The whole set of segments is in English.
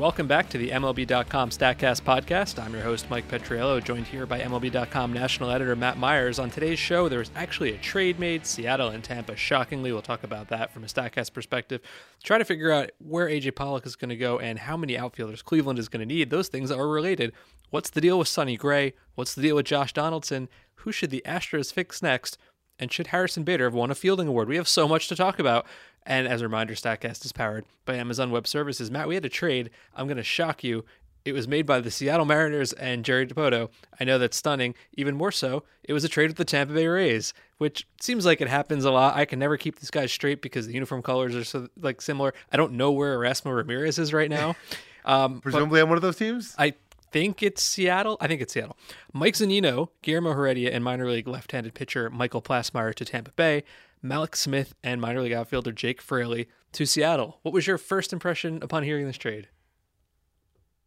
Welcome back to the MLB.com StatCast podcast. I'm your host, Mike Petriello, joined here by MLB.com national editor Matt Myers. On today's show, there's actually a trade made, Seattle and Tampa. Shockingly, we'll talk about that from a StatCast perspective. Try to figure out where AJ Pollock is going to go and how many outfielders Cleveland is going to need. Those things are related. What's the deal with Sonny Gray? What's the deal with Josh Donaldson? Who should the Astros fix next? And should Harrison Bader have won a fielding award? We have so much to talk about. And as a reminder, StatCast is powered by Amazon Web Services. Matt, we had a trade. I'm going to shock you. It was made by the Seattle Mariners and Jerry Dipoto. I know that's stunning. Even more so, it was a trade with the Tampa Bay Rays, which seems like it happens a lot. I can never keep these guys straight because the uniform colors are so like similar. I don't know where Erasmo Ramirez is right now. Um, Presumably on one of those teams. I think it's Seattle. I think it's Seattle. Mike Zunino, Guillermo Heredia, and minor league left-handed pitcher Michael Plassmeyer to Tampa Bay. Mallex Smith and minor league outfielder Jake Fraley to Seattle. What was your first impression upon hearing this trade?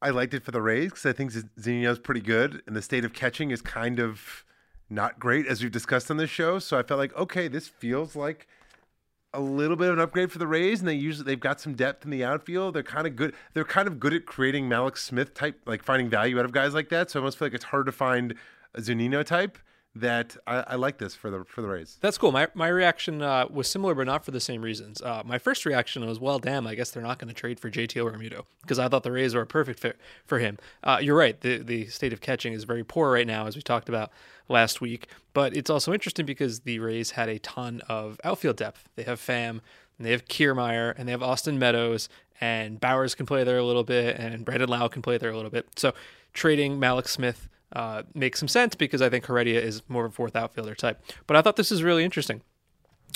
I liked it for the Rays because I think Zunino is pretty good, and the state of catching is kind of not great, as we've discussed on this show. So I felt like, okay, this feels like a little bit of an upgrade for the Rays, and they usually they've got some depth in the outfield. They're kind of good. They're kind of good at creating Mallex Smith type, like finding value out of guys like that. So I almost feel like it's hard to find a Zunino type that I, I, like this for the for the Rays. That's cool. My my reaction uh, was similar, but not for the same reasons. Uh, my first reaction was, well, damn, I guess they're not going to trade for JT Realmuto because I thought the Rays were a perfect fit for him. Uh, you're right. The the state of catching is very poor right now, as we talked about last week. But it's also interesting because the Rays had a ton of outfield depth. They have Pham, and they have Kiermaier, and they have Austin Meadows, and Bauers can play there a little bit, and Brandon Lowe can play there a little bit. So trading Mallex Smith uh, makes some sense because I think Heredia is more of a fourth outfielder type. But I thought this is really interesting.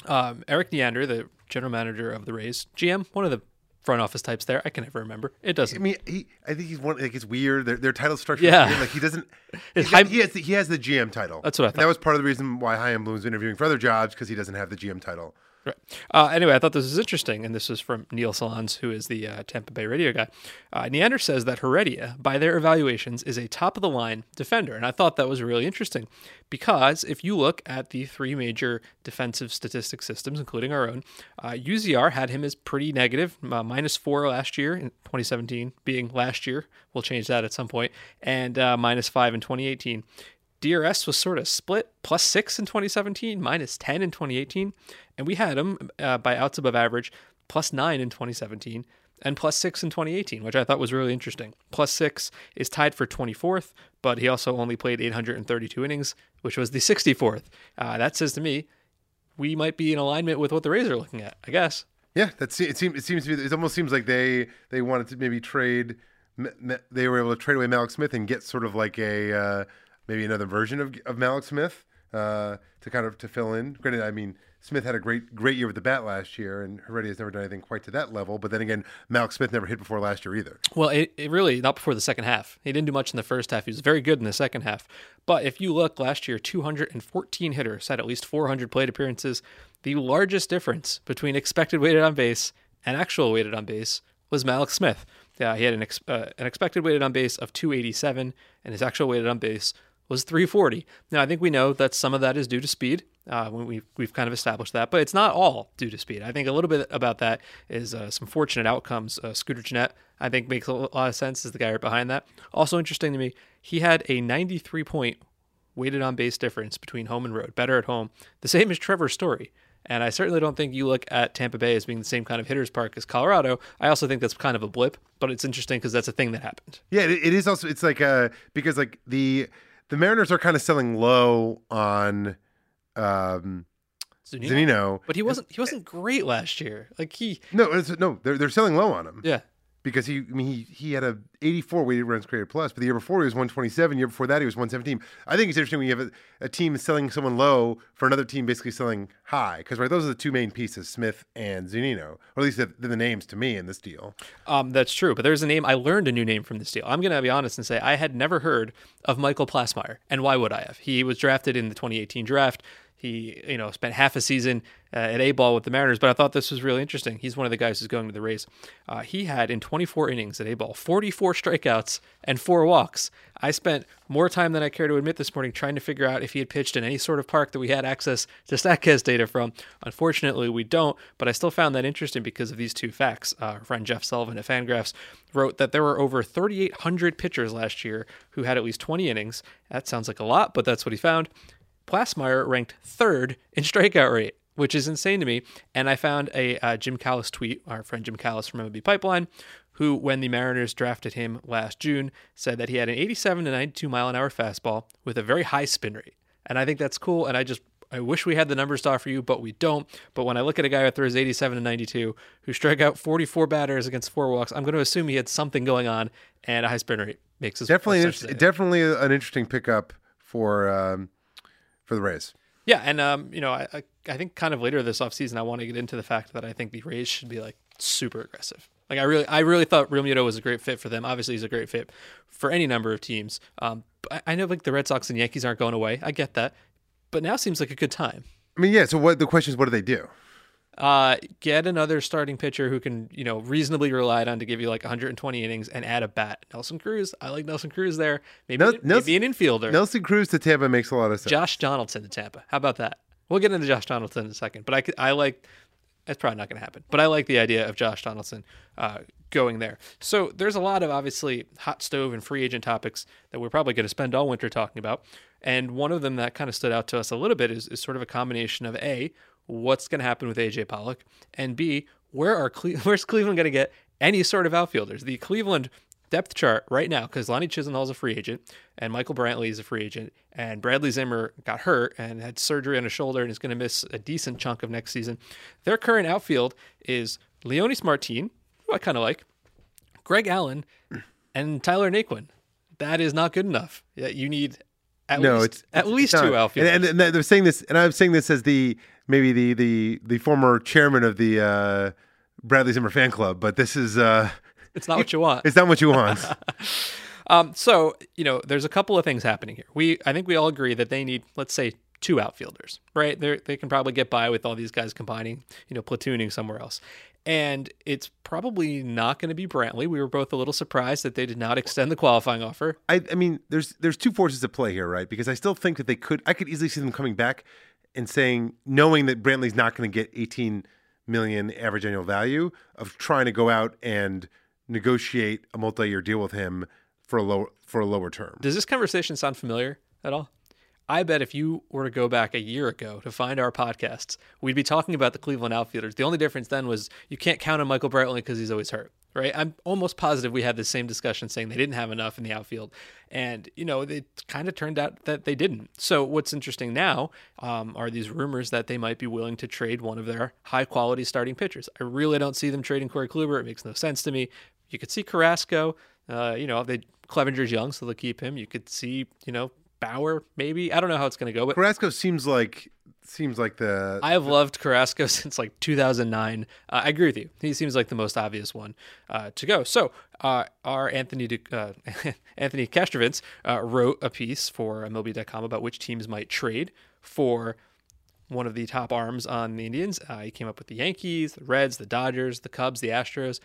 Um, Erik Neander, the general manager of the Rays, GM, one of the front office types there. I can never remember. It doesn't. I mean, he, I think he's one. Like it's weird. Their, their title structure. Yeah. Like he doesn't. Got, he has the, he has the GM title. That's what I thought. And that was part of the reason why Chaim Bloom's interviewing for other jobs because he doesn't have the GM title. Right. Uh, anyway, I thought this was interesting, and this is from Neil Solondz, who is the uh, Tampa Bay radio guy. Uh, Neander says that Heredia, by their evaluations, is a top of the line defender, and I thought that was really interesting because if you look at the three major defensive statistics systems, including our own, UZR uh, had him as pretty negative, uh, minus four last year in 2017, being last year. We'll change that at some point, and uh, minus five in 2018. DRS was sort of split plus six in 2017, minus 10 in 2018. And we had him uh, by outs above average plus nine in 2017 and plus six in 2018, which I thought was really interesting. Plus six is tied for 24th, but he also only played 832 innings, which was the 64th. Uh, that says to me, we might be in alignment with what the Rays are looking at, I guess. Yeah, that's it. Seems it seems to be. It almost seems like they they wanted to maybe trade. They were able to trade away Mallex Smith and get sort of like a. Uh, maybe another version of, of Mallex Smith uh, to kind of to fill in. Granted, I mean Smith had a great great year with the bat last year, and Heredia has never done anything quite to that level. But then again, Mallex Smith never hit before last year either. Well, it, it, really not before the second half. He didn't do much in the first half. He was very good in the second half. But if you look last year, 214 hitters had at least 400 plate appearances. The largest difference between expected weighted on base and actual weighted on base was Mallex Smith. Yeah, he had an, ex- uh, an expected weighted on base of 287, and his actual weighted on base was 340. Now, I think we know that some of that is due to speed. Uh, we've, we've kind of established that, but it's not all due to speed. I think a little bit about that is uh, some fortunate outcomes. Uh, Scooter Gennett, I think, makes a lot of sense, as the guy right behind that. Also interesting to me, he had a 93 point weighted on base difference between home and road, better at home, the same as Trevor Story. And I certainly don't think you look at Tampa Bay as being the same kind of hitter's park as Colorado. I also think that's kind of a blip, but it's interesting because that's a thing that happened. Yeah, it is also, it's like, uh, because like the, the Mariners are kind of selling low on um, Zunino. but he wasn't he wasn't great last year. Like he no no they're they're selling low on him. Yeah, because he, I mean, he, he had a 84 weighted runs created plus, but the year before he was 127. Year before that, he was 117. I think it's interesting when you have a, a team selling someone low for another team basically selling high, because right, those are the two main pieces, Smith and Zunino, or at least they're the names to me in this deal. Um, that's true, but there's a name I learned a new name from this deal. I'm going to be honest and say I had never heard of Michael Plassmeyer, and why would I have? He was drafted in the 2018 draft. He, you know, spent half a season uh, at A ball with the Mariners, but I thought this was really interesting. He's one of the guys who's going to the Rays. Uh, he had in 24 innings at A ball 44 strikeouts and four walks. I spent more time than I care to admit this morning trying to figure out if he had pitched in any sort of park that we had access to Statcast data from. Unfortunately, we don't, but I still found that interesting because of these two facts. Uh, our friend Jeff Sullivan at Fangraphs wrote that there were over 3,800 pitchers last year who had at least 20 innings. That sounds like a lot, but that's what he found. Plassmeyer ranked third in strikeout rate, which is insane to me. And I found a uh, Jim Callis tweet, our friend Jim Callis from MLB Pipeline, who, when the Mariners drafted him last June, said that he had an 87 to 92 mile an hour fastball with a very high spin rate. And I think that's cool. And I just I wish we had the numbers to offer you, but we don't. But when I look at a guy who throws 87 to 92, who struck out 44 batters against four walks, I'm going to assume he had something going on, and a high spin rate makes us definitely definitely an interesting pickup for um, for the Rays. Yeah, and um, you know, I I think kind of later this offseason, I want to get into the fact that I think the Rays should be like super aggressive. Like I really, I really thought Realmuto was a great fit for them. Obviously, he's a great fit for any number of teams. Um, I know like the Red Sox and Yankees aren't going away. I get that, but now seems like a good time. I mean, yeah. So what the question is, what do they do? Uh, get another starting pitcher who can, you know, reasonably relied on to give you like 120 innings and add a bat. Nelson Cruz. I like Nelson Cruz there. Maybe, Nel- maybe an infielder. Nelson Cruz to Tampa makes a lot of sense. Josh Donaldson to Tampa. How about that? We'll get into Josh Donaldson in a second, but I, I like. That's probably not going to happen, but I like the idea of Josh Donaldson uh, going there. So there's a lot of obviously hot stove and free agent topics that we're probably going to spend all winter talking about. And one of them that kind of stood out to us a little bit is, is sort of a combination of A, what's going to happen with AJ Pollock, and B, where are Cle- where's Cleveland going to get any sort of outfielders? The Cleveland depth chart right now, because Lonnie Chisenhall is a free agent, and Michael Brantley is a free agent, and Bradley Zimmer got hurt and had surgery on his shoulder and is going to miss a decent chunk of next season. Their current outfield is Leonys Martin, who I kind of like, Greg Allen, and Tyler Naquin. That is not good enough. You need at no, least it's, at it's least not. two outfielders. And, and, and they're saying this, and I'm saying this as the maybe the the the former chairman of the uh, Bradley Zimmer fan club, but this is uh, it's not what you want. it's not what you want. Um, so you know, there's a couple of things happening here. We, I think we all agree that they need, let's say, two outfielders, right? They they can probably get by with all these guys combining, you know, platooning somewhere else. And it's probably not going to be Brantley. We were both a little surprised that they did not extend the qualifying offer. I, I mean, there's there's two forces at play here, right? Because I still think that they could. I could easily see them coming back and saying, knowing that Brantley's not going to get 18 million average annual value, of trying to go out and negotiate a multi-year deal with him for a lower for a lower term. Does this conversation sound familiar at all? I bet if you were to go back a year ago to find our podcasts, we'd be talking about the Cleveland outfielders. The only difference then was you can't count on Michael Brantley because he's always hurt, right? I'm almost positive we had the same discussion saying they didn't have enough in the outfield. And, you know, it kind of turned out that they didn't. So what's interesting now um, are these rumors that they might be willing to trade one of their high quality starting pitchers. I really don't see them trading Corey Kluber. It makes no sense to me. You could see Carrasco, uh, you know, they Clevinger's young, so they'll keep him. You could see, you know, Bauer, maybe. I don't know how it's going to go, but Carrasco seems like seems like the I have loved Carrasco since like 2009. Uh, I agree with you. He seems like the most obvious one uh, to go. So, uh, our Anthony De, uh, Anthony Castrovince uh, wrote a piece for MLB.com about which teams might trade for one of the top arms on the Indians. Uh, he came up with the Yankees, the Reds, the Dodgers, the Cubs, the Astros.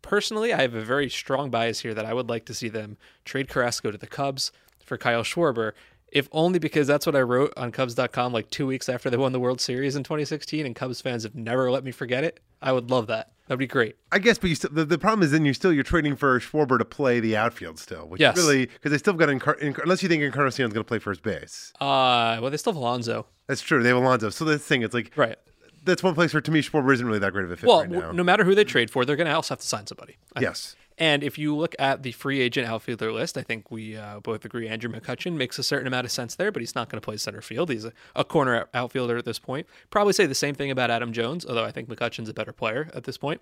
Personally, I have a very strong bias here that I would like to see them trade Carrasco to the Cubs for Kyle Schwarber, if only because that's what I wrote on Cubs.com like two weeks after they won the World Series in 2016, and Cubs fans have never let me forget it. I would love that. That'd be great. I guess, but you still, the, the problem is then you're still you're trading for Schwarber to play the outfield still, which Yes. really because they still got Encar- Encar- unless you think Encarnacion's going to play first base. Uh, well, they still have Alonso. That's true. They have Alonso. So that's the thing. It's like Right. that's one place where to me Schwarber isn't really that great of a fit Well, right no matter who they trade for, they're going to also have to sign somebody. I yes. And if you look at the free agent outfielder list, I think we uh, both agree Andrew McCutchen makes a certain amount of sense there, but he's not going to play center field. He's a, a corner outfielder at this point. Probably say the same thing about Adam Jones, although I think McCutchen's a better player at this point.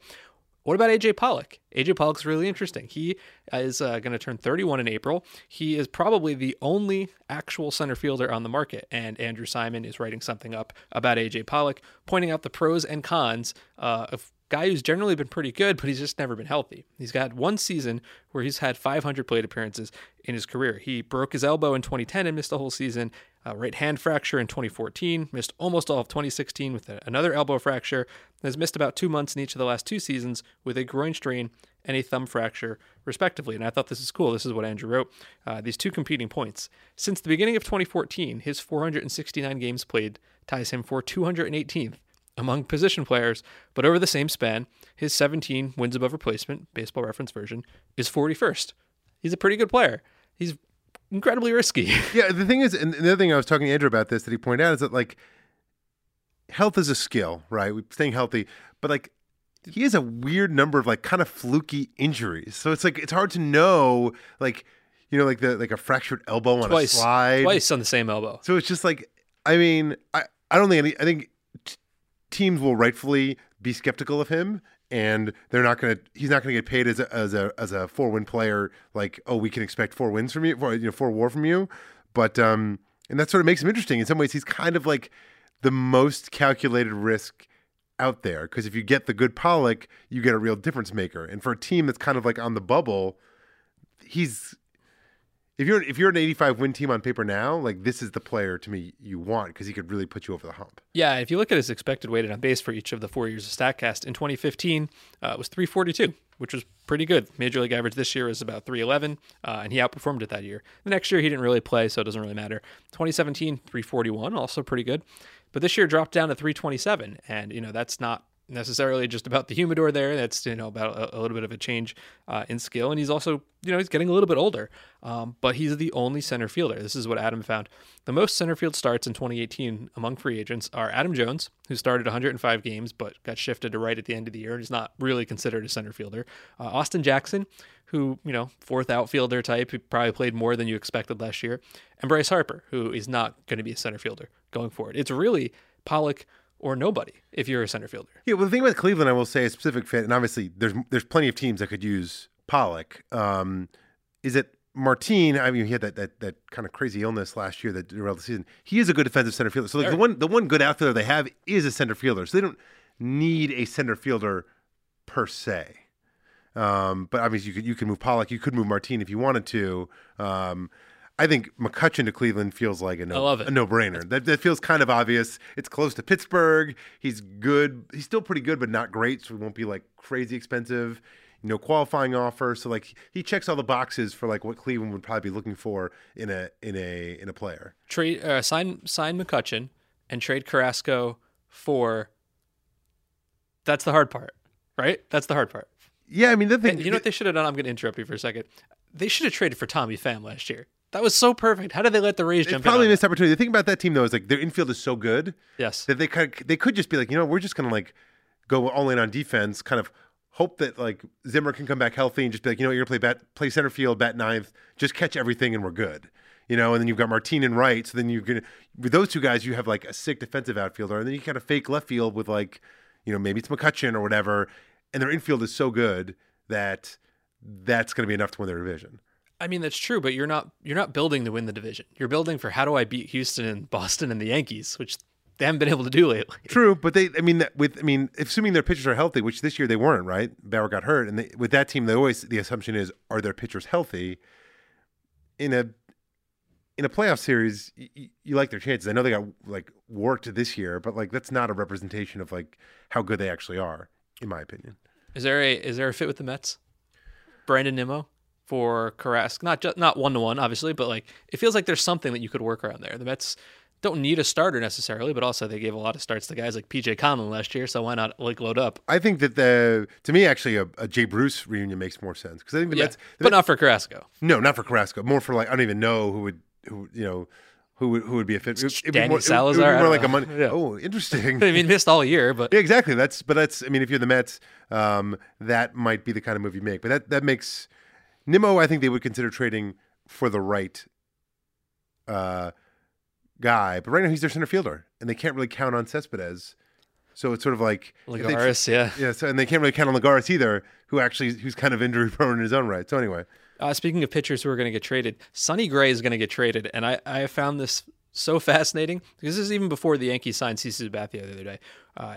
What about AJ Pollock? AJ Pollock's really interesting. He is uh, going to turn 31 in April. He is probably the only actual center fielder on the market. And Andrew Simon is writing something up about AJ Pollock, pointing out the pros and cons uh, of guy who's generally been pretty good, but he's just never been healthy. He's got one season where he's had 500 plate appearances in his career. He broke his elbow in 2010 and missed the whole season. Uh, right hand fracture in 2014, missed almost all of 2016 with a, another elbow fracture, has missed about two months in each of the last two seasons with a groin strain and a thumb fracture, respectively. And I thought this is cool. This is what Andrew wrote. Uh, these two competing points. Since the beginning of 2014, his 469 games played ties him for 218th among position players, but over the same span, his 17 wins above replacement, baseball reference version, is 41st. He's a pretty good player. He's incredibly risky. Yeah, the thing is, and the other thing I was talking to Andrew about this that he pointed out is that like health is a skill, right? Staying healthy, but like he has a weird number of like kind of fluky injuries. So it's like it's hard to know like you know like the like a fractured elbow on twice, a slide. Twice on the same elbow. So it's just like I mean, I I don't think any I think t- teams will rightfully be skeptical of him and they're not going to he's not going to get paid as a, as a as a four win player like oh we can expect four wins from you four, you know four war from you. But um and that sort of makes him interesting. In some ways he's kind of like the most calculated risk out there because if you get the good Pollock you get a real difference maker. And for a team that's kind of like on the bubble he's if you're if you're an 85 win team on paper now, like this is the player to me you want because he could really put you over the hump. Yeah, if you look at his expected weighted on base for each of the four years of Statcast, in 2015 uh, it was 342, which was pretty good. Major league average this year is about 311, uh, and he outperformed it that year. The next year he didn't really play, so it doesn't really matter. 2017 341, also pretty good, but this year dropped down to 327, and you know that's not necessarily just about the humidor there. That's you know about a, a little bit of a change uh, in skill, and he's also you know he's getting a little bit older. Um, but he's the only center fielder. This is what Adam found. The most center field starts in 2018 among free agents are Adam Jones, who started 105 games but got shifted to right at the end of the year and is not really considered a center fielder. Uh, Austin Jackson, who you know fourth outfielder type, who probably played more than you expected last year, and Bryce Harper, who is not going to be a center fielder going forward. It's really Pollock or nobody if you're a center fielder. Yeah, well, the thing about Cleveland, I will say, a specific fit, and obviously there's there's plenty of teams that could use Pollock. Um, is that Martin? I mean, he had that that that kind of crazy illness last year that derailed the season. He is a good defensive center fielder. So like the one the one good outfielder they have is a center fielder. So they don't need a center fielder per se. Um, but obviously you could you could move Pollock, you could move Martin if you wanted to. Um, I think McCutchen to Cleveland feels like a no, a no-brainer. That, that feels kind of obvious. It's close to Pittsburgh. He's good. He's still pretty good, but not great. So he won't be like crazy expensive. You know, qualifying offer. So like he checks all the boxes for like what Cleveland would probably be looking for in a in a in a player. Trade uh, sign sign McCutchen and trade Carrasco for. That's the hard part, right? That's the hard part. Yeah, I mean the thing. you know what they should have done? I'm going to interrupt you for a second. They should have traded for Tommy Pham last year. That was so perfect. How did they let the Rays jump? It's probably a missed opportunity. The thing about that team though is like their infield is so good. Yes. That they could they could just be like, you know, we're just gonna like go all in on defense, kind of hope that like Zimmer can come back healthy and just be like, you know, you're gonna play bat play center field, bat ninth, just catch everything and we're good. You know, and then you've got Martin and Wright. So then you're gonna with those two guys, you have like a sick defensive outfielder, and then you kind of fake left field with like, you know, maybe it's McCutchen or whatever, and their infield is so good that that's going to be enough to win their division. I mean that's true, but you're not you're not building to win the division. You're building for how do I beat Houston and Boston and the Yankees, which they haven't been able to do lately. True, but they I mean with I mean assuming their pitchers are healthy, which this year they weren't, right? Bauer got hurt, and they, with that team, they always the assumption is are their pitchers healthy? In a in a playoff series, you, you like their chances. I know they got like worked this year, but like that's not a representation of like how good they actually are, in my opinion. Is there a is there a fit with the Mets? Brandon Nimmo for Carrasco, not just not one to one, obviously, but like it feels like there's something that you could work around there. The Mets don't need a starter necessarily, but also they gave a lot of starts to guys like PJ Conlon last year, so why not like load up? I think that the to me actually a, a Jay Bruce reunion makes more sense because I think the yeah, Mets, the but Mets, not for Carrasco. No, not for Carrasco. More for like I don't even know who would who you know who would, who would be a fit? It'd Danny be more, Salazar. It would be more like a money. Yeah. Oh, interesting. I mean, missed all year, but yeah, exactly. That's but that's. I mean, if you're the Mets, um, that might be the kind of move you make. But that that makes Nimmo. I think they would consider trading for the right uh, guy. But right now he's their center fielder, and they can't really count on Cespedes So it's sort of like if they yeah. yeah. So and they can't really count on Lagares either, who actually who's kind of injury prone in his own right. So anyway, Uh, speaking of pitchers who are going to get traded, Sonny Gray is going to get traded, and I, I found this so fascinating because this is even before the Yankees signed CC Sabathia the other day. Uh,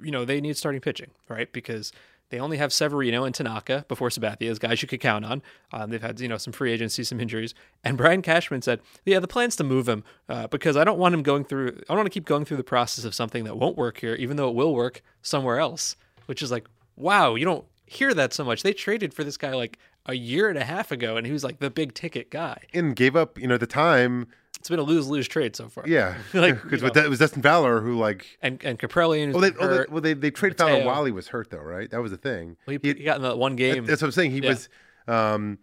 you know they need starting pitching, right? Because they only have Severino and Tanaka before Sabathia as guys you could count on. Um, they've had you know some free agency, some injuries, and Brian Cashman said, "Yeah, the plan's to move him uh, because I don't want him going through. I don't want to keep going through the process of something that won't work here, even though it will work somewhere else." Which is like, wow, you don't hear that so much. They traded for this guy like a year and a half ago, and he was like the big ticket guy. and gave up you know the time. It's been a lose lose trade so far. Yeah, Like, because it was Dustin Fowler who like. And and Kaprielian and Well, they, oh, they, well, they, they traded Fowler while he was hurt, though, right? That was the thing. he, He- he got in that one game. that's what I'm saying. He Yeah. was, um,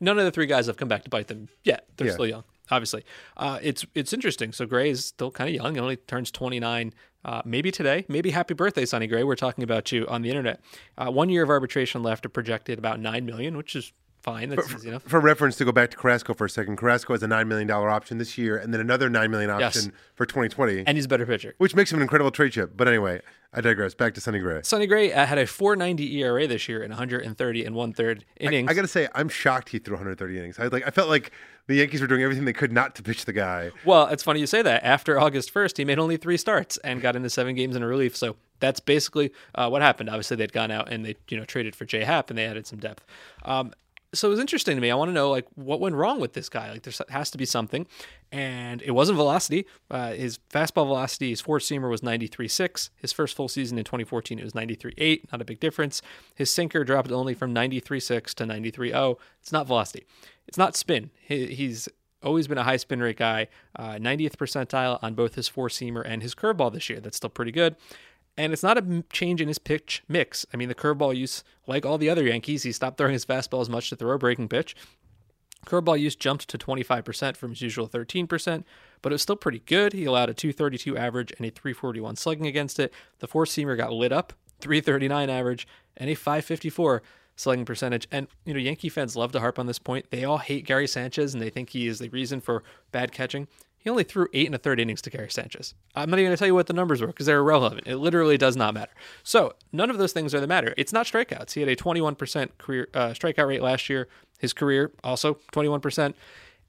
None of the three guys have come back to bite them yet. They're Yeah. still young, obviously. Uh, it's it's interesting. So Gray is still kind of young. He only turns 29. Uh, maybe today. Maybe happy birthday, Sonny Gray. We're talking about you on the internet. Uh, one year of arbitration left, projected about nine million, which is fine. That's easy enough. for reference, to go back to Carrasco for a second, Carrasco has a $9 million option this year and then another $9 million option Yes. for 2020, And he's a better pitcher. which makes him an incredible trade chip. But anyway, I digress. Back to Sonny Gray. Sonny Gray uh, had a 4.90 ERA this year in 130 and one third innings. I got to say, I'm shocked he threw 130 innings. I like. I felt like the Yankees were doing everything they could not to pitch the guy. Well, it's funny you say that. After August 1st, he made only three starts and got into seven games in a relief. So that's basically uh, what happened. Obviously, they'd gone out and they you know traded for J Happ and they added some depth. Um, so it was interesting to me. I want to know like what went wrong with this guy. Like there has to be something, and it wasn't velocity. Uh, his fastball velocity, his four seamer was 93.6. His first full season in 2014, it was 93.8. Not a big difference. His sinker dropped only from 93.6 to 93.0. It's not velocity. It's not spin. He, he's always been a high spin rate guy. Uh, 90th percentile on both his four seamer and his curveball this year. That's still pretty good. And it's not a change in his pitch mix. I mean, the curveball use, like all the other Yankees, he stopped throwing his fastball as much to throw a breaking pitch. Curveball use jumped to 25% from his usual 13%, but it was still pretty good. He allowed a 232 average and a 341 slugging against it. The four seamer got lit up, 339 average and a 554 slugging percentage. And, you know, Yankee fans love to harp on this point. They all hate Gary Sanchez and they think he is the reason for bad catching. He only threw eight and a third innings to Gary Sanchez. I'm not even going to tell you what the numbers were because they're irrelevant. It literally does not matter. So none of those things are the matter. It's not strikeouts. He had a 21% career uh, strikeout rate last year. His career also 21%.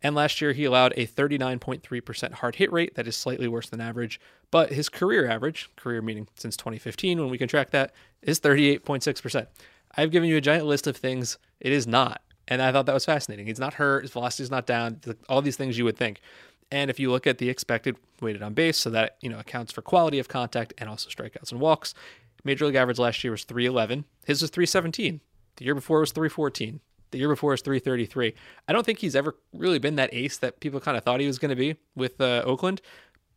And last year he allowed a 39.3% hard hit rate. That is slightly worse than average. But his career average, career meaning since 2015, when we can track that, is 38.6%. I've given you a giant list of things it is not. And I thought that was fascinating. He's not hurt. His velocity is not down. All these things you would think. And if you look at the expected weighted on base, so that you know accounts for quality of contact and also strikeouts and walks, major league average last year was 311. His was 317. The year before was 314. The year before was 333. I don't think he's ever really been that ace that people kind of thought he was going to be with uh, Oakland,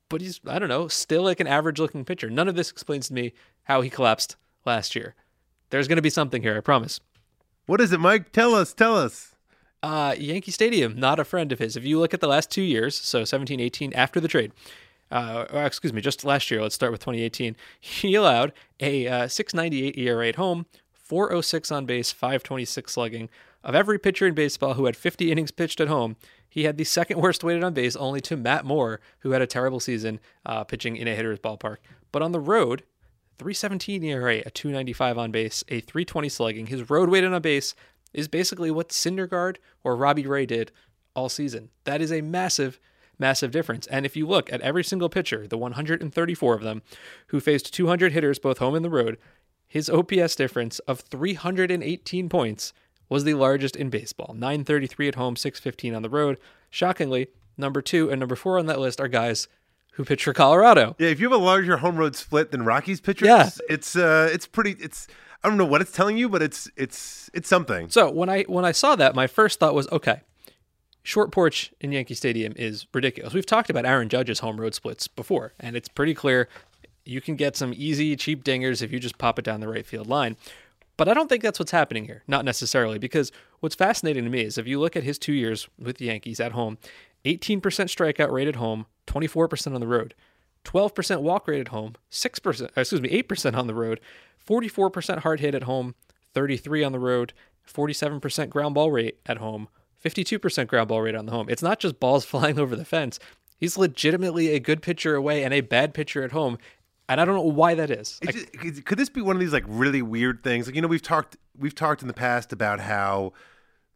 but he's I don't know, still like an average looking pitcher. None of this explains to me how he collapsed last year. There's going to be something here, I promise. What is it, Mike? Tell us. Tell us. Uh, Yankee Stadium, not a friend of his. If you look at the last two years, so 17, 18, after the trade, uh, or excuse me, just last year, let's start with 2018, he allowed a uh, 698 ERA at home, 406 on base, 526 slugging. Of every pitcher in baseball who had 50 innings pitched at home, he had the second worst weighted on base, only to Matt Moore, who had a terrible season uh, pitching in a hitter's ballpark. But on the road, 317 ERA, a 295 on base, a 320 slugging. His road weighted on base is basically what Syndergaard or Robbie Ray did all season. That is a massive, massive difference. And if you look at every single pitcher, the 134 of them, who faced 200 hitters both home and the road, his OPS difference of 318 points was the largest in baseball. 933 at home, 615 on the road. Shockingly, number two and number four on that list are guys who pitch for Colorado. Yeah, if you have a larger home road split than Rockies pitchers, Yeah. it's uh, it's pretty. It's I don't know what it's telling you, but it's it's it's something. So when I when I saw that, my first thought was, okay, short porch in Yankee Stadium is ridiculous. We've talked about Aaron Judge's home road splits before, and it's pretty clear you can get some easy, cheap dingers if you just pop it down the right field line. But I don't think that's what's happening here, not necessarily, because what's fascinating to me is if you look at his two years with the Yankees at home, 18% strikeout rate at home, 24% on the road, 12% walk rate at home, 6%, excuse me, 8% on the road, 44% hard hit at home, 33 on the road, 47% ground ball rate at home, 52% ground ball rate on the home. It's not just balls flying over the fence. He's legitimately a good pitcher away and a bad pitcher at home. and I don't know why that is. It just- could- this be one of these like really weird things? Like you know, we've talked we've talked in the past about how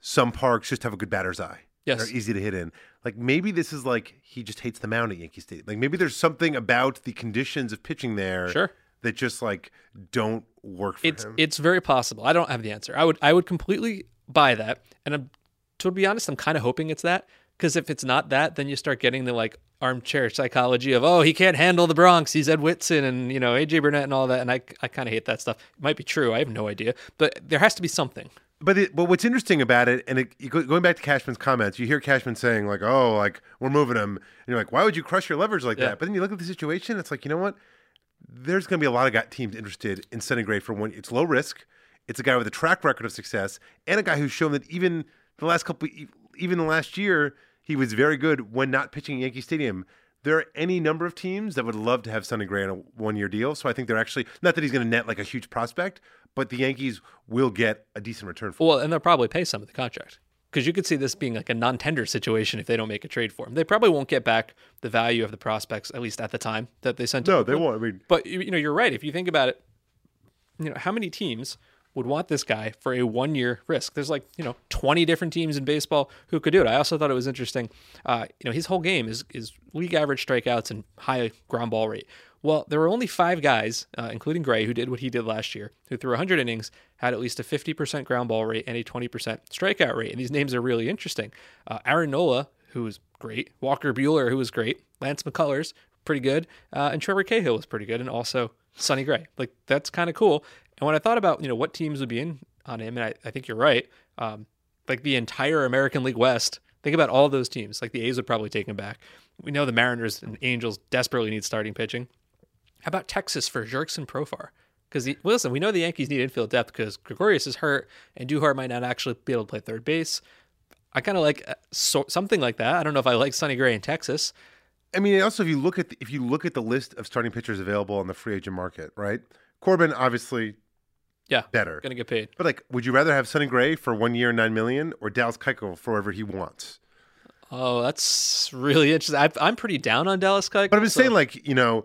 some parks just have a good batter's eye. Yes. are easy to hit in. Like maybe this is like he just hates the mound at Yankee Stadium. Like maybe there's something about the conditions of pitching there Sure. That just like don't work for it's him. it's very possible. I don't have the answer. I would I would completely buy that, and I'm, to be honest, I'm kind of hoping it's that because if it's not that, then you start getting the like armchair psychology of oh he can't handle the Bronx, he's Ed Whitson and you know AJ Burnett and all that, and I I kind of hate that stuff. It might be true. I have no idea, but there has to be something. But it, but what's interesting about it, and it, going back to Cashman's comments, you hear Cashman saying like, "Oh, like we're moving him," and you're like, "Why would you crush your leverage like Yeah. that?" But then you look at the situation, it's like, you know what? There's going to be a lot of teams interested in sending Gray for one. It's low risk. It's a guy with a track record of success, and a guy who's shown that even the last couple, even the last year, he was very good when not pitching at Yankee Stadium. There are any number of teams that would love to have Sonny Gray on a one-year deal. So I think they're actually not that he's going to net like a huge prospect, but the Yankees will get a decent return for. him. Well, and they'll probably pay some of the contract because you could see this being like a non-tender situation if they don't make a trade for him. They probably won't get back the value of the prospects at least at the time that they sent. No, they won't. I mean, But you you know, you're right. If you think about it, you know, how many teams would want this guy for a one-year risk? There's like you know 20 different teams in baseball who could do it. I also thought it was interesting. Uh, you know, his whole game is is league average strikeouts and high ground ball rate. Well, there were only five guys, uh, including Gray, who did what he did last year, who threw 100 innings, had at least a 50% ground ball rate and a 20% strikeout rate. And these names are really interesting. Uh, Aaron Nola, who was great, Walker Buehler, who was great, Lance McCullers, pretty good, uh, and Trevor Cahill was pretty good, and also Sonny Gray. Like that's kind of cool. And when I thought about you know what teams would be in on him, and I, I think you're right, um, like the entire American League West. Think about all those teams. Like the A's would probably take him back. We know the Mariners and Angels desperately need starting pitching. How about Texas for Jurickson Profar? Because well, listen, we know the Yankees need infield depth because Gregorius is hurt and Duhart might not actually be able to play third base. I kind of like uh, so, something like that. I don't know if I like Sonny Gray in Texas. I mean, also if you look at the, if you look at the list of starting pitchers available on the free agent market, right? Corbin obviously Yeah, better, gonna get paid. but like, would you rather have Sonny Gray for one year, nine million, or Dallas Keuchel for whatever he wants? Oh, that's really interesting. I, I'm pretty down on Dallas Keuchel. But I'm just so- saying, like, you know,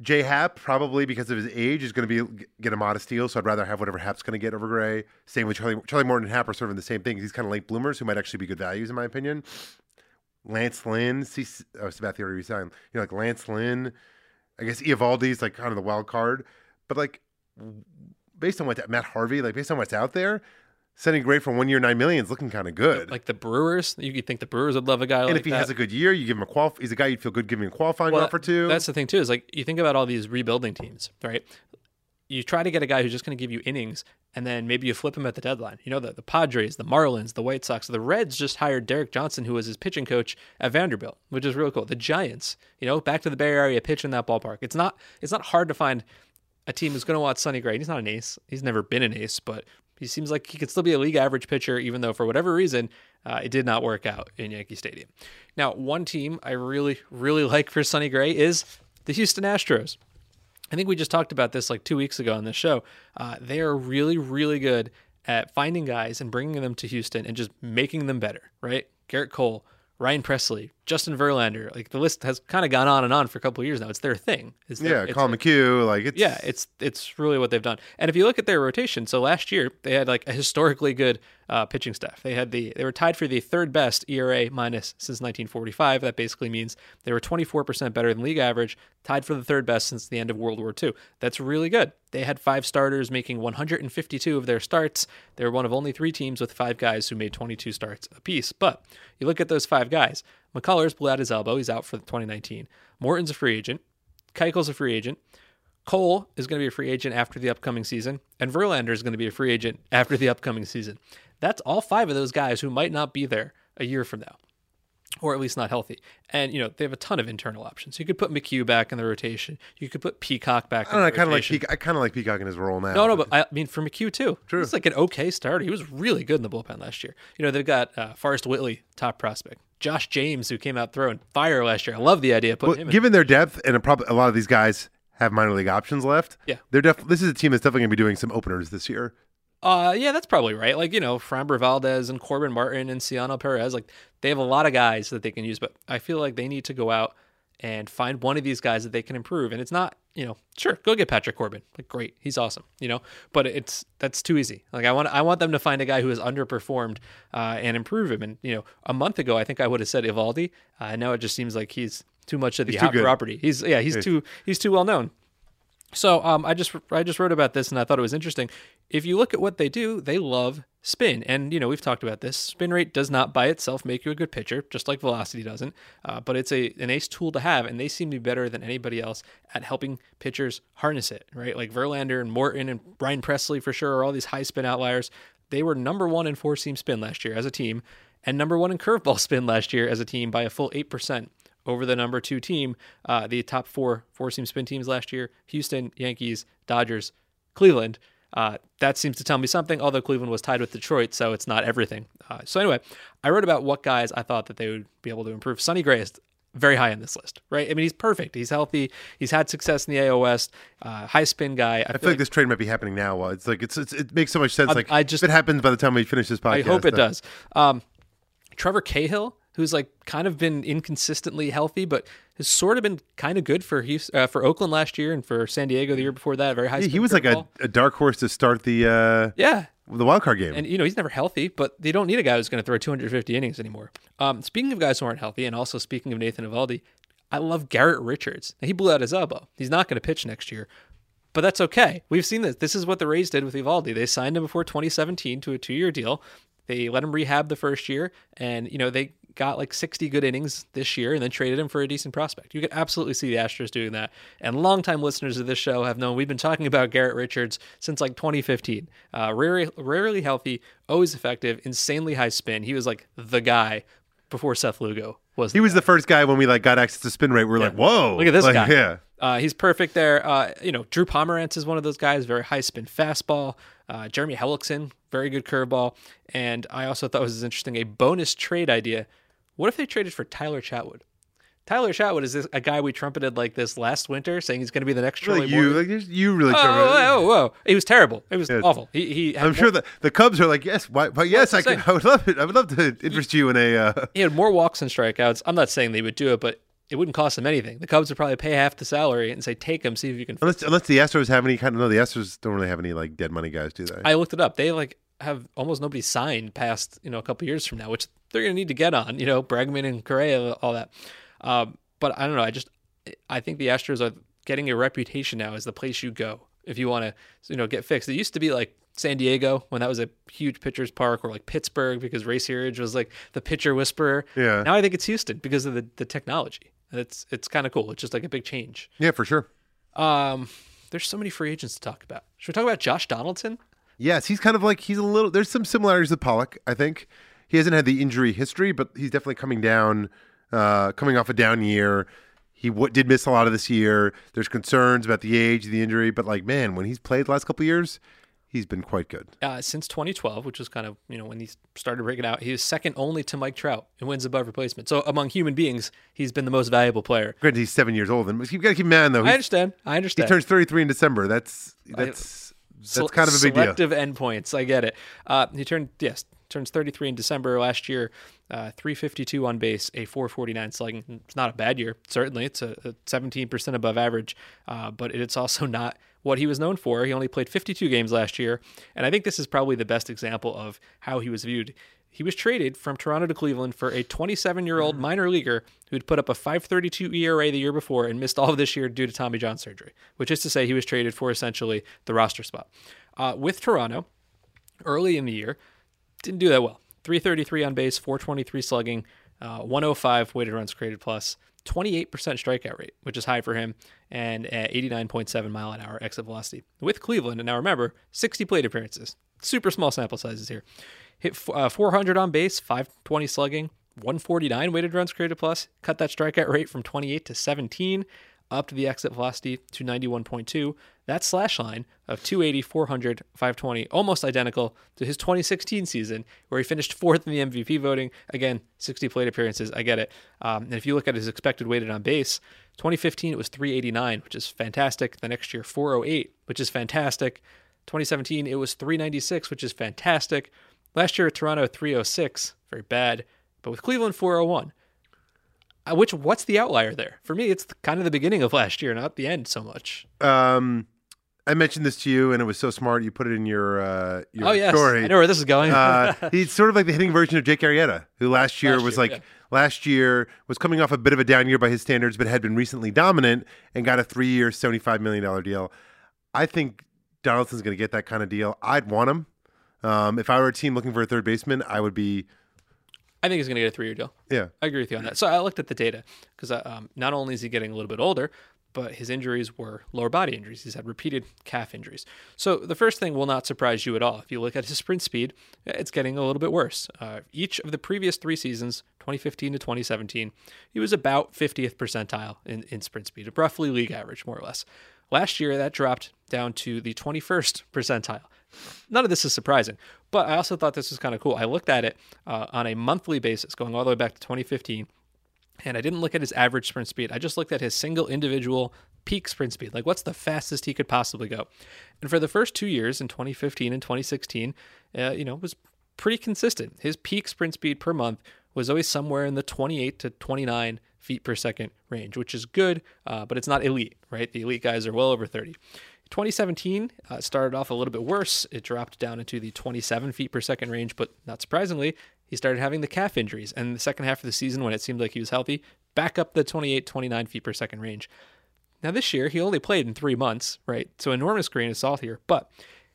J Happ probably because of his age is going to be get a modest deal. So I'd rather have whatever Happ's going to get over Gray. Same with Charlie, Charlie Morton and Happ are serving the same thing. These kind of late bloomers who might actually be good values in my opinion. Lance Lynn, see, oh, Sabathia already resigned. You know, like Lance Lynn. I guess Eovaldi's like kind of the wild card, but like based on what Matt Harvey, like based on what's out there, sending Gray for one year nine million is looking kind of good. like the Brewers. You could think the Brewers would love a guy and like if he that. has a good year, you give him a qual. He's a guy you'd feel good giving a qualifying Well, offer to. That's the thing too. Is like you think about all these rebuilding teams, right? You try to get a guy who's just going to give you innings, and then maybe you flip him at the deadline. You know, the, the Padres, the Marlins, the White Sox, the Reds just hired Derek Johnson, who was his pitching coach at Vanderbilt, which is really cool. The Giants, you know, back to the Bay Area, pitch in that ballpark. It's not it's not hard to find a team who's going to want Sonny Gray. He's not an ace. He's never been an ace, but he seems like he could still be a league average pitcher, even though for whatever reason uh, it did not work out in Yankee Stadium. Now, one team I really, really like for Sonny Gray is the Houston Astros. I think we just talked about this like two weeks ago on this show. Uh, they are really, really good at finding guys and bringing them to Houston and just making them better, right? Gerrit Cole, Ryan Pressly, Justin Verlander. Like the list has kind of gone on and on for a couple of years now. It's their thing. It's their, yeah, Collin McHugh, like it's yeah, it's it's really what they've done. And if you look at their rotation, so last year they had like a historically good uh, pitching staff. They had the they were tied for the third best ERA minus since 1945. That basically means they were 24% better than league average, tied for the third best since the end of World War II. That's really good. They had five starters making 152 of their starts. They were one of only three teams with five guys who made 22 starts apiece. But you look at those five guys. McCullers blew out his elbow. He's out for 2019. Morton's a free agent. Keuchel's a free agent. Cole is going to be a free agent after the upcoming season, and Verlander is going to be a free agent after the upcoming season. That's all five of those guys who might not be there a year from now, or at least not healthy. And you know they have a ton of internal options. You could put McHugh back in the rotation. You could put Peacock back. I know. I kind of like. Peacock, I kind of like Peacock in his role now. No, no, but I mean for McHugh too. True. He's like an okay starter. He was really good in the bullpen last year. You know they've got uh, Forrest Whitley, top prospect. Josh James, who came out throwing fire last year. I love the idea of putting Well, him in. given their depth and a prob- a lot of these guys have minor league options left. Yeah. they're def- This is a team that's definitely going to be doing some openers this year. Uh, yeah, that's probably right. Like, you know, Framber Valdez and Corbin Martin and Cionel Perez, like, they have a lot of guys that they can use, but I feel like they need to go out and find one of these guys that they can improve. And it's not you know, sure, go get Patrick Corbin. Like, great, he's awesome. You know, but it's that's too easy. Like, I want I want them to find a guy who has underperformed uh, and improve him. And you know, a month ago, I think I would have said Eovaldi. Uh, now it just seems like he's too much of the He's hot property. He's yeah, he's too he's too well known. So um, I just I just wrote about this and I thought it was interesting. If you look at what they do, they love spin, and you know we've talked about this. Spin rate does not by itself make you a good pitcher, just like velocity doesn't. Uh, but it's a an ace tool to have, and they seem to be better than anybody else at helping pitchers harness it. Right, like Verlander and Morton and Brian Pressly for sure are all these high spin outliers. They were number one in four seam spin last year as a team, and number one in curveball spin last year as a team by a full eight percent over the number two team, uh, the top four four seam spin teams last year Houston, Yankees, Dodgers, Cleveland. Uh, that seems to tell me something, although Cleveland was tied with Detroit, so it's not everything. Uh, so, anyway, I wrote about what guys I thought that they would be able to improve. Sonny Gray is very high on this list, right? I mean, he's perfect. He's healthy. He's had success in the AOS. Uh, high spin guy. I feel like this trade might be happening now. Well, it's like it's, it's it makes so much sense. like I just- it happens by the time we finish this podcast. I hope it uh, does. Um, Trevor Cahill, who's like kind of been inconsistently healthy, but has sort of been kind of good for Houston, uh, for Oakland last year and for San Diego the year before that. Very high. Yeah, he was like a, a dark horse to start the uh, yeah. the wild card game. And you know he's never healthy, but they don't need a guy who's going to throw 250 innings anymore. Um, speaking of guys who aren't healthy, and also speaking of Nathan Eovaldi, I love Garrett Richards. Now, he blew out his elbow. He's not going to pitch next year, but that's okay. We've seen this. This is what the Rays did with Evaldi. They signed him before 2017 to a two-year deal. They let him rehab the first year, and you know they got like 60 good innings this year, and then traded him for a decent prospect. You could absolutely see the Astros doing that. And longtime listeners of this show have known we've been talking about Garrett Richards since like 2015. Uh, rarely, rarely healthy, always effective, insanely high spin. He was like the guy before Seth Lugo was. he was the first guy when we like got access to spin rate. We were like, whoa, Look at this Like, guy. Yeah, Uh, he's perfect there. Uh, you know, Drew Pomeranz is one of those guys, very high spin fastball. Uh, Jeremy Hellickson, very good curveball. And I also thought was interesting a bonus trade idea. What if they traded for Tyler Chatwood? Tyler Chatwood is this, a guy we trumpeted like this last winter, saying he's going to be the next Charlie really, you Morton. like you really. Oh, covered it. whoa, whoa, whoa. He was terrible. It was Yeah. awful. He, he I'm more- sure that the Cubs are like, yes, why, why yes, I saying. I would love it. I would love to interest you in a. Uh, he had more walks and strikeouts. I'm not saying they would do it, but it wouldn't cost them anything. The Cubs would probably pay half the salary and say, take him, see if you can. unless unless the Astros have any kind of no, the Astros don't really have any like dead money guys, do they? I looked it up. They like have almost nobody signed past you know a couple years from now, which they're going to need to get on. You know, Bregman and Correa, all that. Um, but I don't know. I just I think the Astros are getting a reputation now as the place you go if you want to you know get fixed. It used to be like San Diego when that was a huge pitcher's park, or like Pittsburgh because Ray Searage was like the pitcher whisperer. Yeah. Now I think it's Houston because of the the technology. It's it's kind of cool. It's just like a big change. yeah, for sure. Um, there's so many free agents to talk about. Should we talk about Josh Donaldson? Yes, he's kind of like he's a little. There's some similarities with Pollock. I think he hasn't had the injury history, but he's definitely coming down, uh, coming off a down year. He w- did miss a lot of this year. There's concerns about the age, the injury, but like man, when he's played the last couple of years, he's been quite good. uh, since 2012, which was kind of you know when he started breaking out. He was second only to Mike Trout in wins above replacement. So among human beings, he's been the most valuable player. Granted, he's seven years old, and you've got to keep in mind though. I understand. I understand. he turns 33 in December. That's that's Sel- that's kind of a big deal. selective endpoints. I get it. Uh, he turned yes turns 33 in December last year. Uh, 352 on base, a 449 slugging. It's not a bad year. Certainly, it's a, a 17% above average, uh, but it's also not what he was known for. He only played 52 games last year, and I think this is probably the best example of how he was viewed. He was traded from Toronto to Cleveland for a 27 year old minor leaguer who'd put up a 532 ERA the year before and missed all of this year due to Tommy John surgery, which is to say he was traded for essentially the roster spot. Uh, with Toronto, early in the year, didn't do that well. 333 on base, 423 slugging, uh, 105 weighted runs created plus, 28% strikeout rate, which is high for him, and at 89.7 mile an hour exit velocity. With Cleveland, and now remember, 60 plate appearances, super small sample sizes here. Hit uh, 400 on base, 520 slugging, 149 weighted runs created plus, cut that strikeout rate from 28 to 17, up to the exit velocity to 91.2. That slash line of 280, 400, 520, almost identical to his 2016 season, where he finished fourth in the MVP voting. Again, 60 plate appearances. I get it. Um, and if you look at his expected weighted on base, 2015 it was 389, which is fantastic. The next year, 408, which is fantastic. 2017 it was 396, which is fantastic. Last year at Toronto, 306, very bad. But with Cleveland, 401. Uh, Which what's the outlier there? For me, it's kind of the beginning of last year, not the end so much. Um, I mentioned this to you, and it was so smart. You put it in your uh, your oh yes, story. I know where this is going. uh, he's sort of like the hitting version of Jake Arrieta, who last year Last was year, like yeah. last year was coming off a bit of a down year by his standards, but had been recently dominant and got a three-year, seventy-five million dollar deal. I think Donaldson's going to get that kind of deal. I'd want him. Um, if I were a team looking for a third baseman, I would be. I think he's going to get a three-year deal. Yeah, I agree with you on that. So I looked at the data because um, not only is he getting a little bit older, but his injuries were lower body injuries. He's had repeated calf injuries. So the first thing will not surprise you at all. If you look at his sprint speed, it's getting a little bit worse. Uh, each of the previous three seasons, 2015 to 2017, he was about 50th percentile in, in sprint speed, roughly league average, more or less. Last year, that dropped down to the 21st percentile. None of this is surprising, but I also thought this was kind of cool. I looked at it uh, on a monthly basis, going all the way back to 2015, and I didn't look at his average sprint speed. I just looked at his single individual peak sprint speed. Like, what's the fastest he could possibly go? And for the first two years in 2015 and 2016, uh, you know, it was pretty consistent. His peak sprint speed per month was always somewhere in the 28 to 29 feet per second range, which is good, uh, but it's not elite, right? The elite guys are well over 30. 2017 uh, started off a little bit worse. It dropped down into the 27 feet per second range, but not surprisingly, he started having the calf injuries. And the second half of the season, when it seemed like he was healthy, back up the 28, 29 feet per second range. Now, this year, he only played in three months, right? So, enormous grain of salt here. But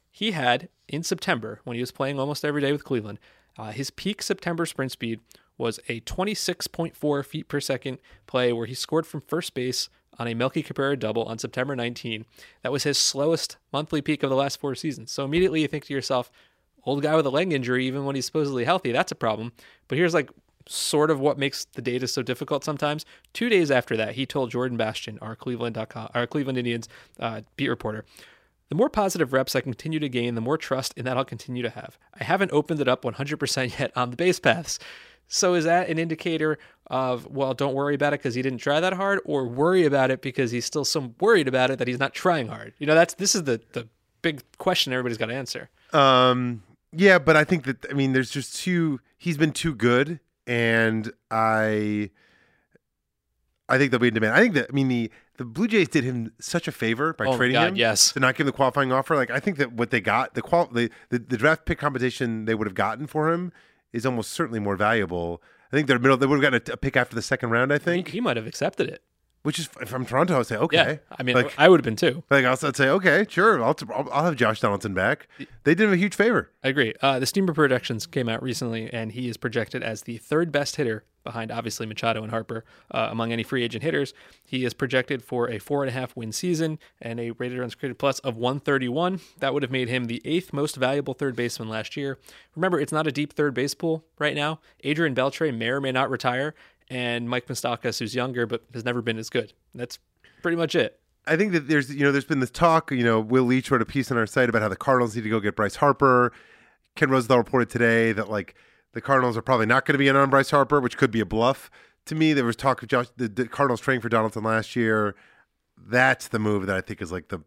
he had, in September, when he was playing almost every day with Cleveland, uh, his peak September sprint speed was a 26.4 feet per second play where he scored from first base on a Melky Cabrera double on September 19. That was his slowest monthly peak of the last four seasons. So immediately you think to yourself, old guy with a leg injury, even when he's supposedly healthy, that's a problem. But here's like sort of what makes the data so difficult sometimes. Two days after that, he told Jordan Bastian, our Cleveland.com, our Cleveland Indians uh, beat reporter, the more positive reps I continue to gain, the more trust in that I'll continue to have. I haven't opened it up 100% yet on the base paths. So is that an indicator of, well, don't worry about it because he didn't try that hard, or worry about it because he's still so worried about it that he's not trying hard? You know, that's this is the the big question everybody's got to answer. Um, yeah, but I think that I mean, there's just too. He's been too good, and I, I think they'll be in demand. I think that I mean the the Blue Jays did him such a favor by Oh trading God, him. yes. to not give him the qualifying offer. Like I think that what they got, the qual, the, the the draft pick competition they would have gotten for him is almost certainly more valuable. I think they're middle. They would have gotten a, a pick after the second round. I He, think, he might have accepted it. Which is if I'm Toronto, I'd say okay. Yeah, I mean, like I would have been too. like I'll, I'd say okay, sure. I'll, I'll I'll have Josh Donaldson back. They did him a huge favor. I agree. Uh, the Steamer projections came out recently, and he is projected as the third best hitter behind obviously Machado and Harper uh, among any free agent hitters. He is projected for a four and a half win season and a weighted runs created plus of 131. That would have made him the eighth most valuable third baseman last year. Remember, it's not a deep third base pool right now. Adrian Beltre may or may not retire, and Mike Moustakas, who's younger but has never been as good. That's pretty much it. I think that there's you know there's been this talk. You know, Will Leitch wrote a piece on our site about how the Cardinals need to go get Bryce Harper. Ken Rosenthal reported today that like the Cardinals are probably not going to be in on Bryce Harper, which could be a bluff. To me, there was talk of Josh, the, the Cardinals trading for Donaldson last year. That's the move that I think is like the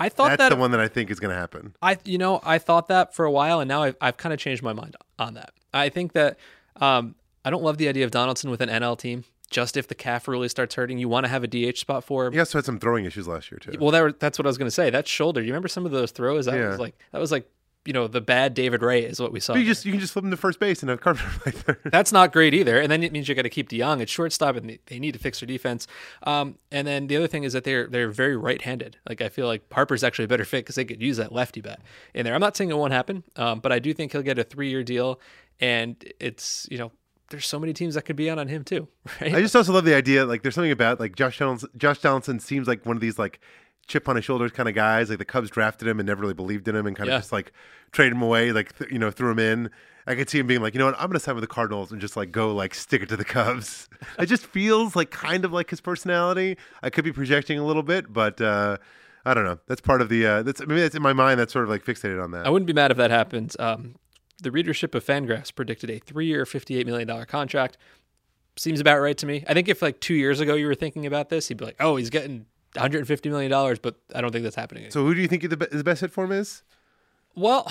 I thought that's that the one that I think is going to happen. I you know I thought that for a while, and now I've, I've kind of changed my mind on that. I think that um, I don't love the idea of Donaldson with an NL team. Just if the calf really starts hurting, you want to have a DH spot for him. He also had some throwing issues last year too. Well, that, were- that's what I was going to say. That shoulder. Do you remember some of those throws? That Yeah. was like that was like you know the bad David Ray is what we saw. you there. just you can just flip him to first base and have Carpenter right there. That's not great either. And then it means you got to keep DeJong at shortstop, and they- they need to fix their defense. Um, and then the other thing is that they're they're very right-handed. Like I feel like Harper's actually a better fit because they could use that lefty bat in there. I'm not saying it won't happen, um, but I do think he'll get a three-year deal, and it's you know there's so many teams that could be on on him too, right? I just also love the idea. Like, there's something about like Josh Donaldson. Josh Donaldson seems like one of these like chip on his shoulders kind of guys. Like the Cubs drafted him and never really believed in him and kind Yeah. of just like traded him away. Like th- you know, threw him in. I could see him being like, you know what, I'm going to sign with the Cardinals and just like go like stick it to the Cubs. it just feels like kind of like his personality. I could be projecting a little bit, but uh, I don't know. That's part of the. Uh, that's maybe that's in my mind. That's sort of like fixated on that. I wouldn't be mad if that happens. Um, the readership of Fangraphs predicted a three-year, $58 million contract. Seems about right to me. I think if like two years ago you were thinking about this, he'd be like, "Oh, he's getting 150 million dollars," but I don't think that's happening. so who do you think the, the best hit for him is? well,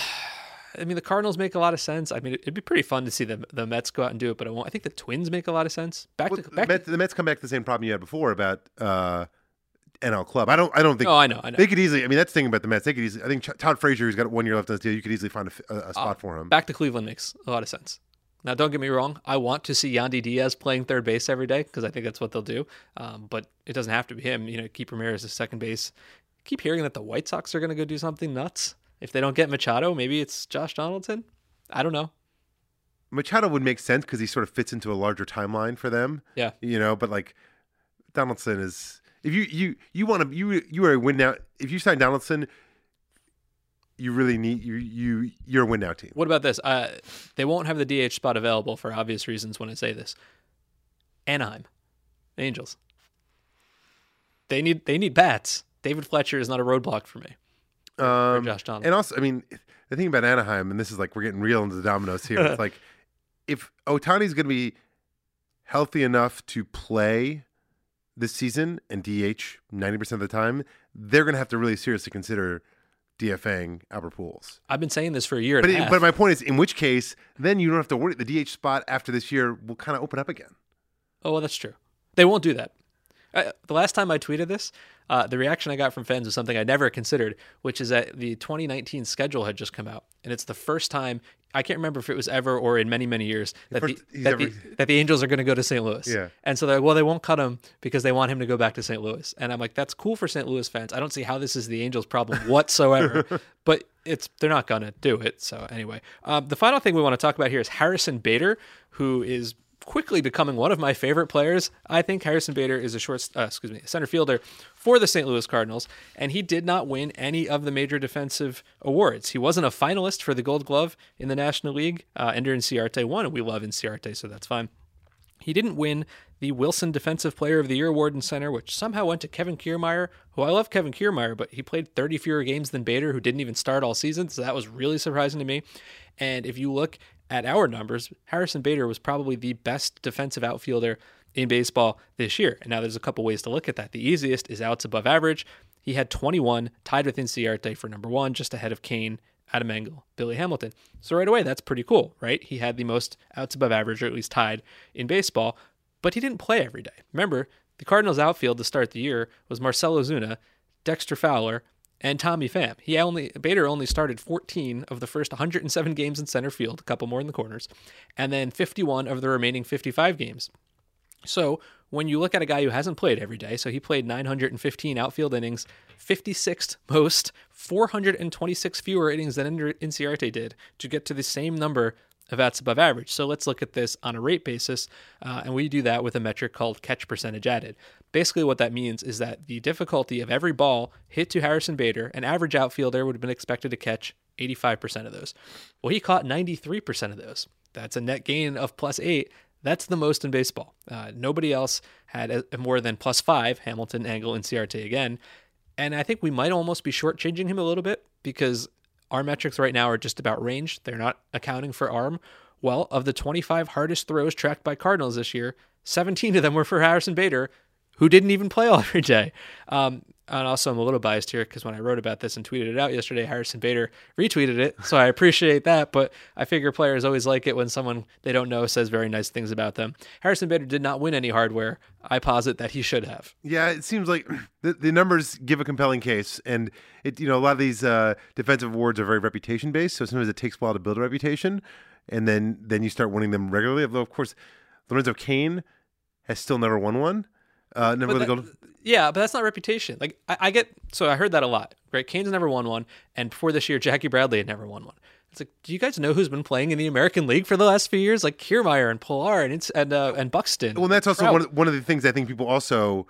I mean, the Cardinals make a lot of sense. I mean, it'd be pretty fun to see the the Mets go out and do it, but I won't. I think the Twins make a lot of sense. Back Well, to the, back. Mets, to, the Mets come back to the same problem you had before about uh, NL Club. I don't. I don't think. oh, I know, I know. They could easily. I mean, that's the thing about the Mets. They could easily. I think Ch- Todd Frazier, who's got one year left on his deal, you could easily find a spot for him. Back to Cleveland makes a lot of sense. Now, don't get me wrong. I want to see Yandy Diaz playing third base every day because I think that's what they'll do. Um, but it doesn't have to be him. You know, keep Ramirez as second base. Keep hearing that the White Sox are going to go do something nuts. If they don't get Machado, maybe it's Josh Donaldson. I don't know. Machado would make sense because he sort of fits into a larger timeline for them. Yeah. You know, but like Donaldson is. If you you you want to you you are a win now. If you sign Donaldson, you really need you you you're a win now team. What about this? Uh, they won't have the DH spot available for obvious reasons when I say this. Anaheim, Angels. They need they need bats. David Fletcher is not a roadblock for me. Um, Josh Donaldson. And also, I mean, the thing about Anaheim, and this is like we're getting real into the dominoes here. it's like if Ohtani's going to be healthy enough to play this season and DH ninety percent of the time, they're going to have to really seriously consider DFAing Albert Pujols. I've been saying this for a year. But it, but my point is, in which case, then you don't have to worry. The DH spot after this year will kind of open up again. Oh, well, that's true. They won't do that. Uh, the last time I tweeted this, uh, the reaction I got from fans was something I never considered, which is that the 2019 schedule had just come out, and it's the first time I can't remember if it was ever or in many many years that the that, ever- the that the Angels are going to go to St. Louis. Yeah. And so they're like, well, they won't cut him because they want him to go back to St. Louis. And I'm like, that's cool for St. Louis fans. I don't see how this is the Angels' problem whatsoever, but it's they're not going to do it. So anyway, um, the final thing we want to talk about here is Harrison Bader, who is quickly becoming one of my favorite players. I think Harrison Bader is a short, uh, excuse me, center fielder for the St. Louis Cardinals, and he did not win any of the major defensive awards. He wasn't a finalist for the Gold Glove in the National League. Uh, Ender Inciarte won, and we love Inciarte, so that's fine. He didn't win the Wilson Defensive Player of the Year award in center, which somehow went to Kevin Kiermaier, who I love Kevin Kiermaier, but he played 30 fewer games than Bader, who didn't even start all season. So that was really surprising to me. And if you look at our numbers, Harrison Bader was probably the best defensive outfielder in baseball this year. And now there's a couple ways to look at that. The easiest is outs above average. He had 21, tied with Inciarte for number one, just ahead of Cain, Adam Engel, Billy Hamilton. So right away, that's pretty cool, right? He had the most outs above average, or at least tied in baseball, but he didn't play every day. Remember, the Cardinals outfield to start the year was Marcell Ozuna, Dexter Fowler, and Tommy Pham. He only Bader only started 14 of the first 107 games in center field, a couple more in the corners, and then 51 of the remaining 55 games. So when you look at a guy who hasn't played every day, so he played 915 outfield innings, 56th most, 426 fewer innings than Inciarte did to get to the same number outs above average. So let's look at this on a rate basis, uh, and we do that with a metric called catch percentage added. Basically, what that means is that the difficulty of every ball hit to Harrison Bader, an average outfielder would have been expected to catch 85% of those. Well, he caught 93% of those. That's a net gain of plus eight. That's the most in baseball. Uh, nobody else had a, more than plus five, Hamilton, Engel, and Inciarte again. And I think we might almost be shortchanging him a little bit because our metrics right now are just about range. They're not accounting for arm. Well, of the 25 hardest throws tracked by Cardinals this year, 17 of them were for Harrison Bader, who didn't even play all every day. Um, and also, I'm a little biased here because when I wrote about this and tweeted it out yesterday, Harrison Bader retweeted it. So I appreciate that. But I figure players always like it when someone they don't know says very nice things about them. Harrison Bader did not win any hardware. I posit that he should have. Yeah, it seems like the, the numbers give a compelling case, and it you know a lot of these uh, defensive awards are very reputation based. So sometimes it takes a while to build a reputation, and then then you start winning them regularly. Although of course, Lorenzo Cain has still never won one. Uh, never But the that-. Yeah, but that's not reputation. Like I, I get, so I heard that a lot. Right, Cain's never won one, and before this year, Jackie Bradley had never won one. It's like, do you guys know who's been playing in the American League for the last few years? Like Kiermaier and Pilar and it's, and uh, and Buxton. Well, that's also Trout. one of, one of the things I think people also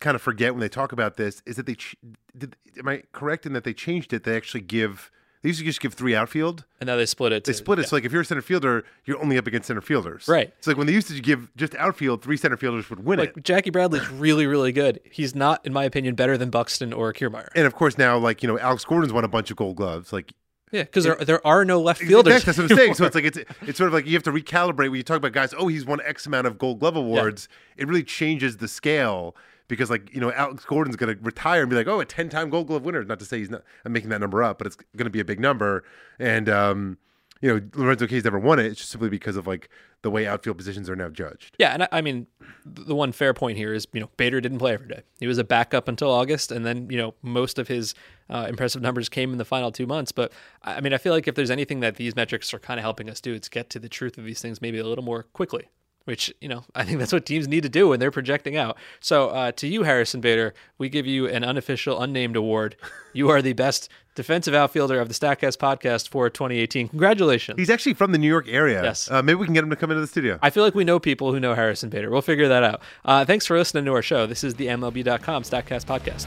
kind of forget when they talk about this is that they ch- did, am I correct in that they changed it? They actually give they used to just give three outfield. and now they split it. They to- split it. So like if you're a center fielder, you're only up against center fielders. Right. So like when they used to give just outfield, three center fielders would win it. Like Jackie Bradley's really, really good. He's not, in my opinion, better than Buxton or Kiermaier. And of course now, like you know, Alex Gordon's won a bunch of Gold Gloves. Like Yeah, because there there are no left fielders. Exactly, that's what I'm saying. So it's like it's it's sort of like you have to recalibrate when you talk about guys. Oh, he's won X amount of Gold Glove awards. It really changes the scale because like you know Alex Gordon's going to retire and be like, oh, a ten time Gold Glove winner. Not to say he's not. I'm making that number up, but it's going to be a big number. And um, you know Lorenzo Cain's never won it. It's just simply because of like the way outfield positions are now judged. Yeah, and I, I mean, the one fair point here is you know Bader didn't play every day. He was a backup until August, and then you know most of his uh, impressive numbers came in the final two months. But I mean, I feel like if there's anything that these metrics are kind of helping us do, it's get to the truth of these things maybe a little more quickly which you know I think that's what teams need to do when they're projecting out. So uh, to you, Harrison Bader, we give you an unofficial, unnamed award. You are the best defensive outfielder of the Statcast podcast for 2018. Congratulations! He's actually from the New York area. Yes, uh, maybe we can get him to come into the studio. I feel like we know people who know Harrison Bader. We'll figure that out. Uh, thanks for listening to our show. This is the MLB.com Statcast podcast.